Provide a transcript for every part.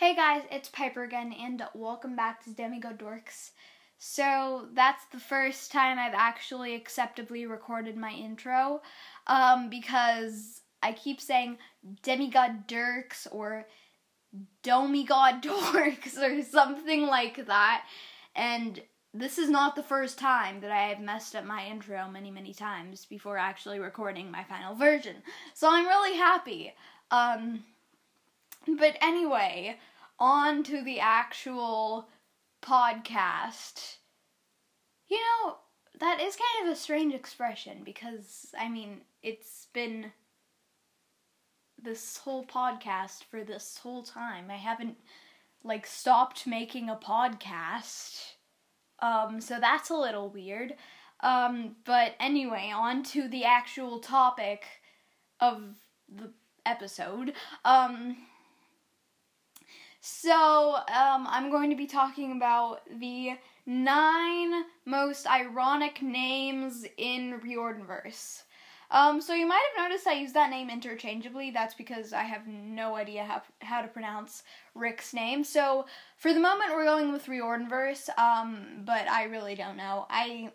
Hey guys, it's Piper again, and welcome back to Demigod Dorks. So that's the first time I've actually acceptably recorded my intro, um, because I keep saying Demigod Dirks or Domigod Dorks or something like that, and this is not the first time that I have messed up my intro many, many times before actually recording my final version. So I'm really happy. Um, but anyway, on to the actual podcast. You know, that is kind of a strange expression because, I mean, it's been this whole podcast for this whole time. I haven't, like, stopped making a podcast. Um, so that's a little weird. Um, but anyway, on to the actual topic of the episode. Um, so, um, I'm going to be talking about the nine most ironic names in Riordanverse. Um, so you might have noticed I use that name interchangeably. That's because I have no idea how, how to pronounce Rick's name. So for the moment, we're going with Riordanverse, um, but I really don't know. I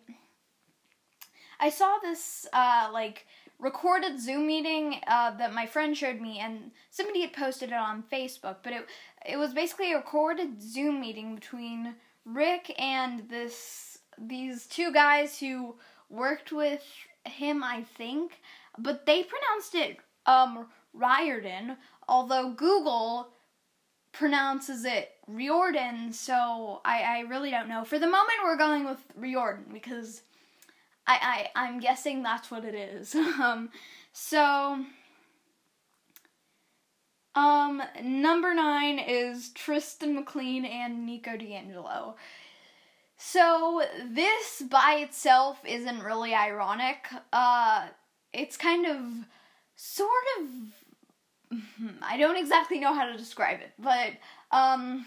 I saw this uh, like recorded Zoom meeting uh, that my friend showed me, and somebody had posted it on Facebook. But it it was basically a recorded Zoom meeting between Rick and this these two guys who worked with him, I think, but they pronounced it um Riordan, although Google pronounces it Riordan, so I, I really don't know. For the moment, we're going with Riordan because I, I I'm guessing that's what it is. um, so um, number nine is Tristan McLean and Nico di Angelo. So this by itself isn't really ironic. Uh, it's kind of, sort of. I don't exactly know how to describe it, but um,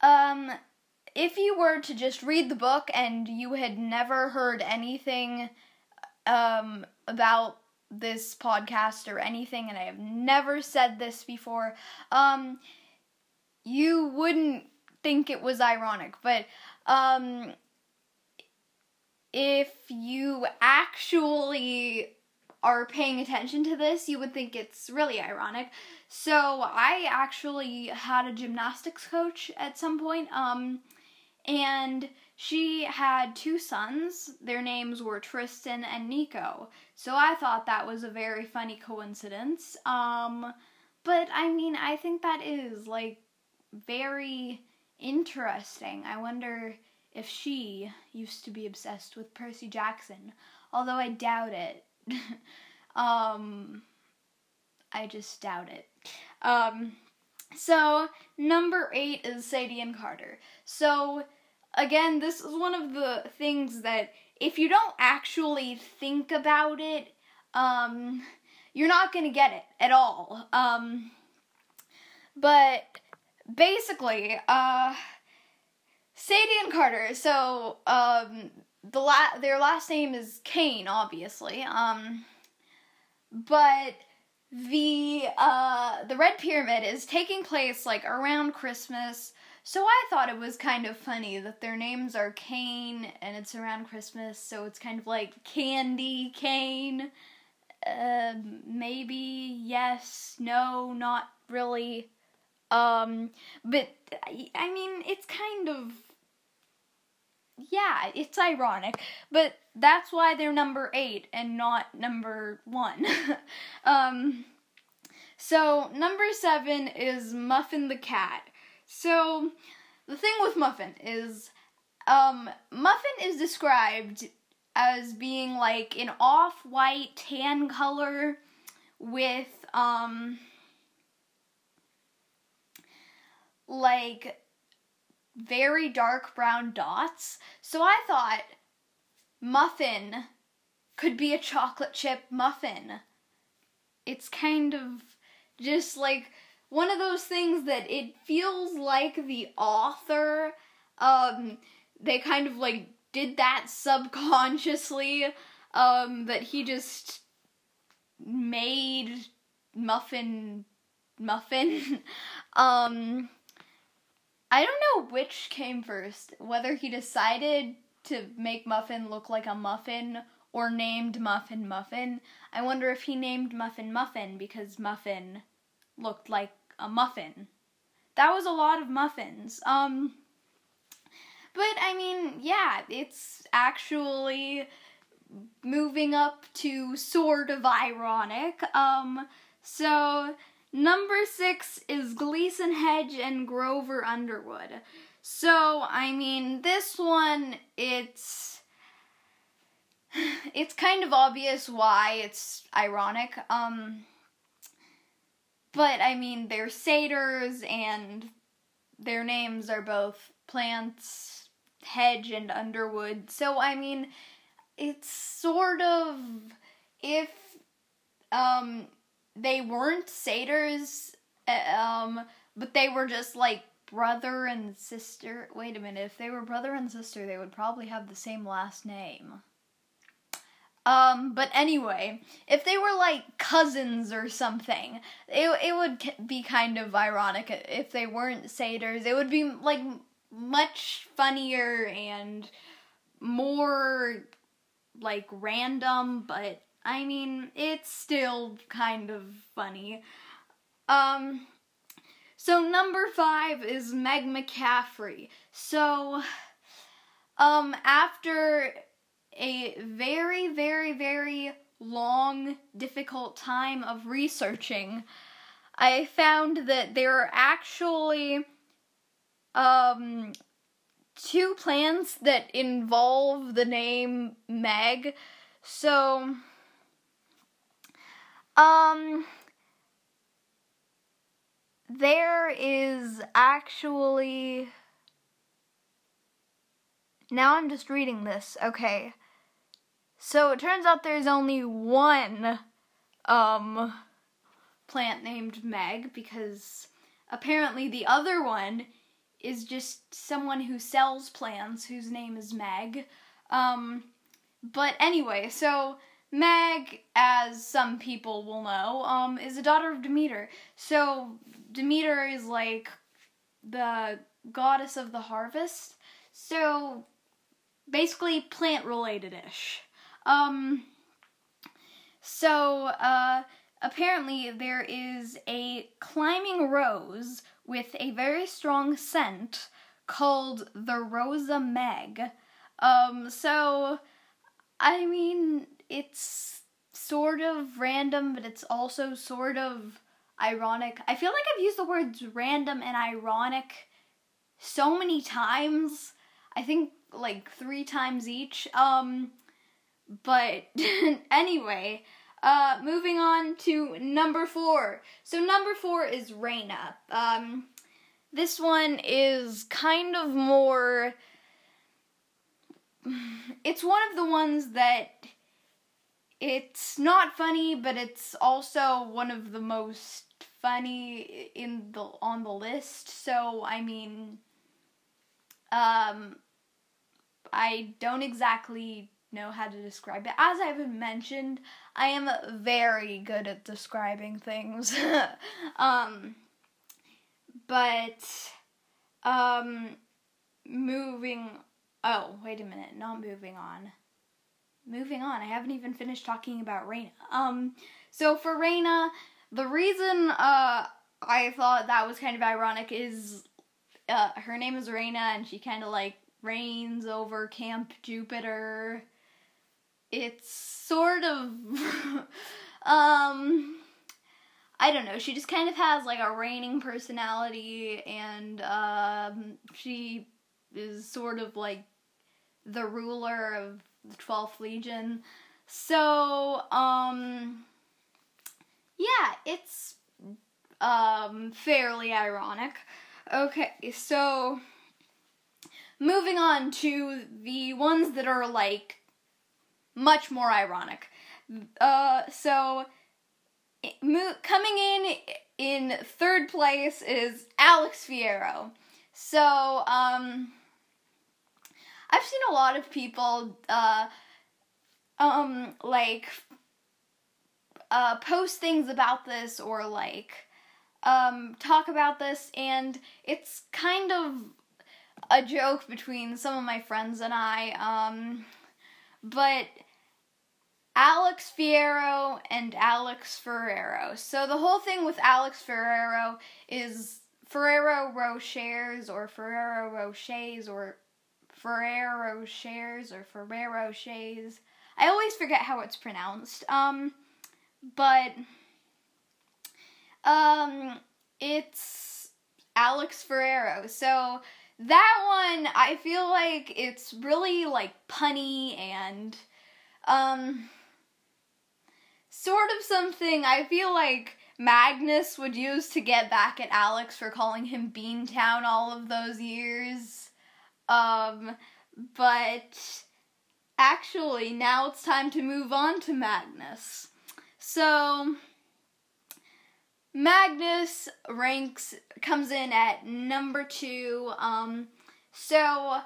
um, if you were to just read the book and you had never heard anything um about this podcast or anything, and I have never said this before, um, you wouldn't think it was ironic, but um, if you actually are paying attention to this, you would think it's really ironic. So I actually had a gymnastics coach at some point, um, and she had two sons. Their names were Tristan and Nico. So I thought that was a very funny coincidence. Um, but I mean, I think that is like very interesting. I wonder if she used to be obsessed with Percy Jackson, although I doubt it. um, I just doubt it. Um, so, number eight is Sadie and Carter. So, again, this is one of the things that if you don't actually think about it, um, you're not gonna get it at all. Um, but basically, uh, Sadie and Carter. So, um, the la- their last name is Kane, obviously. Um, but the uh, the Red Pyramid is taking place like around Christmas. So I thought it was kind of funny that their names are Kane and it's around Christmas, so it's kind of like candy cane. Uh, maybe yes, no, not really. Um, but I mean, it's kind of yeah, it's ironic, but that's why they're number eight and not number one. um, so number seven is Muffin the cat. So the thing with Muffin is, um, Muffin is described as being like an off-white tan color with um like very dark brown dots. So I thought muffin could be a chocolate chip muffin. It's kind of just like one of those things that it feels like the author um they kind of like did that subconsciously um that he just made muffin Muffin. um, I don't know which came first, whether he decided to make Muffin look like a muffin or named Muffin Muffin. I wonder if he named Muffin Muffin because Muffin looked like a muffin. That was a lot of muffins. Um but I mean, yeah, it's actually moving up to sort of ironic. Um so number 6 is Gleason Hedge and Grover Underwood. So, I mean, this one it's it's kind of obvious why it's ironic. Um, but I mean, they're satyrs and their names are both plants, hedge, and underwood. So, I mean, it's sort of if um, they weren't satyrs, uh, um, but they were just like brother and sister. Wait a minute, if they were brother and sister, they would probably have the same last name. Um, but anyway, if they were like cousins or something, it it would be kind of ironic if they weren't satyrs. It would be like much funnier and more like random, but I mean, it's still kind of funny. Um so number 5 is Meg McCaffrey. So um after a very, very, very long, difficult time of researching, I found that there are actually um, two plants that involve the name Meg. So, um, there is actually. Now I'm just reading this. Okay. So it turns out there's only one um plant named Meg because apparently the other one is just someone who sells plants whose name is Meg. Um but anyway, so Meg, as some people will know, um, is a daughter of Demeter. So Demeter is like the goddess of the harvest. So basically plant related ish. Um, so, uh, apparently there is a climbing rose with a very strong scent called the Rosa Meg. Um, so, I mean, it's sort of random, but it's also sort of ironic. I feel like I've used the words random and ironic so many times. I think like three times each. Um, but anyway, uh, moving on to number four. So number four is Reyna. Um, this one is kind of more. It's one of the ones that it's not funny, but it's also one of the most funny in the on the list. So I mean, um, I don't exactly know how to describe it. As I've mentioned, I am very good at describing things. um, but um, moving. Oh, wait a minute. Not moving on. Moving on. I haven't even finished talking about Reyna. Um, so for Reyna, the reason uh I thought that was kind of ironic is uh, her name is Reyna and she kind of like reigns over Camp Jupiter it's sort of um I don't know. She just kind of has like a reigning personality, and um, she is sort of like the ruler of the Twelfth Legion. So, um, yeah, it's um fairly ironic. Okay, so moving on to the ones that are like much more ironic. Uh, so mo- coming in in third place is Alex Fierro. So um, I've seen a lot of people uh, um like uh, post things about this or like um, talk about this, and it's kind of a joke between some of my friends and I. Um, but Alex Fierro and Alex Ferrero. So the whole thing with Alex Ferrero is Ferrero Rochers or Ferrero Rochers or Ferrero Shares or Ferrero Rochers. I always forget how it's pronounced. Um, but um, it's Alex Ferrero. So that one, I feel like it's really like punny and um sort of something I feel like Magnus would use to get back at Alex for calling him Beantown all of those years. Um, but actually, now it's time to move on to Magnus. So, Magnus ranks comes in at number two. Um, so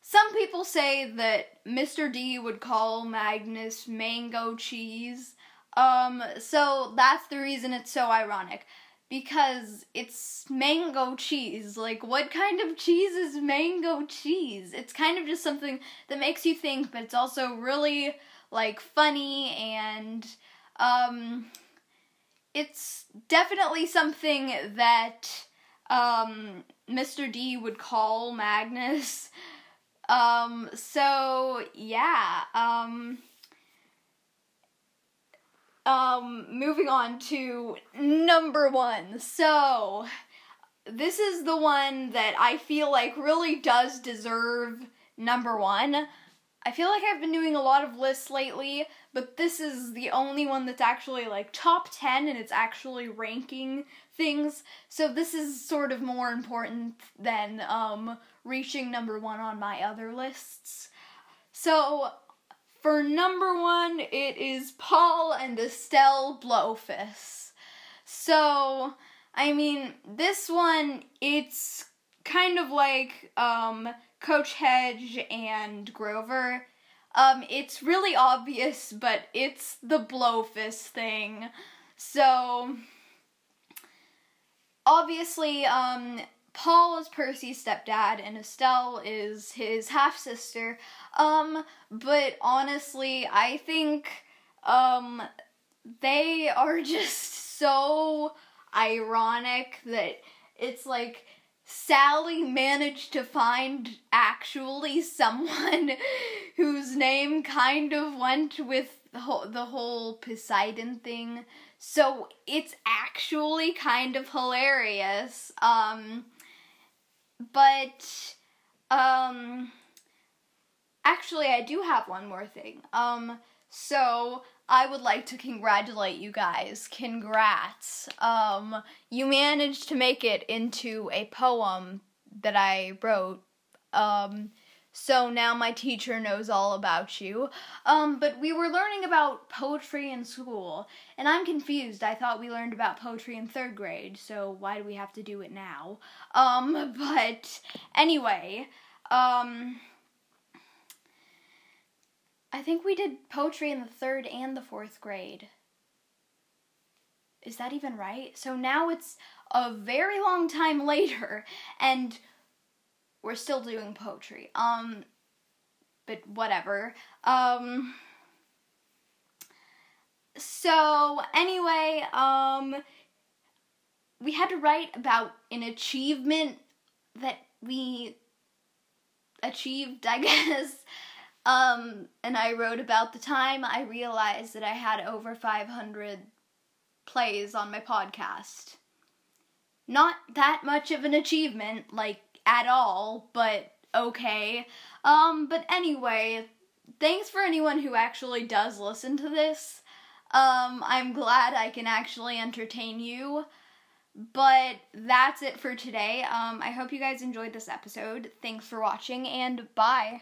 some people say that Mr. D would call Magnus mango cheese. Um, so that's the reason it's so ironic. Because it's mango cheese. Like, what kind of cheese is mango cheese? It's kind of just something that makes you think, but it's also really, like, funny and, um, it's definitely something that, um, Mr. D would call Magnus. Um, so, yeah, um, um, moving on to number one. So, this is the one that I feel like really does deserve number one. I feel like I've been doing a lot of lists lately, but this is the only one that's actually like top 10 and it's actually ranking things. So this is sort of more important than um reaching number 1 on my other lists. So for number one, it is Paul and Estelle Blofis. So, I mean, this one, it's kind of like um, Coach Hedge and Grover. Um, it's really obvious, but it's the Blofis thing. So, obviously, um, Paul is Percy's stepdad and Estelle is his half sister. Um, but honestly, I think um they are just so ironic that it's like Sally managed to find actually someone whose name kind of went with the whole, the whole Poseidon thing. So it's actually kind of hilarious. Um but um actually I do have one more thing. Um so I would like to congratulate you guys. Congrats. Um you managed to make it into a poem that I wrote. Um so now my teacher knows all about you. Um, but we were learning about poetry in school, and I'm confused. I thought we learned about poetry in third grade, so why do we have to do it now? Um, but anyway, um, I think we did poetry in the third and the fourth grade. Is that even right? So now it's a very long time later, and we're still doing poetry. Um, but whatever. Um, so anyway, um, we had to write about an achievement that we achieved, I guess. Um, and I wrote about the time I realized that I had over 500 plays on my podcast. Not that much of an achievement, like at all, but okay. Um, but anyway, thanks for anyone who actually does listen to this. Um, I'm glad I can actually entertain you. But that's it for today. Um, I hope you guys enjoyed this episode. Thanks for watching, and bye.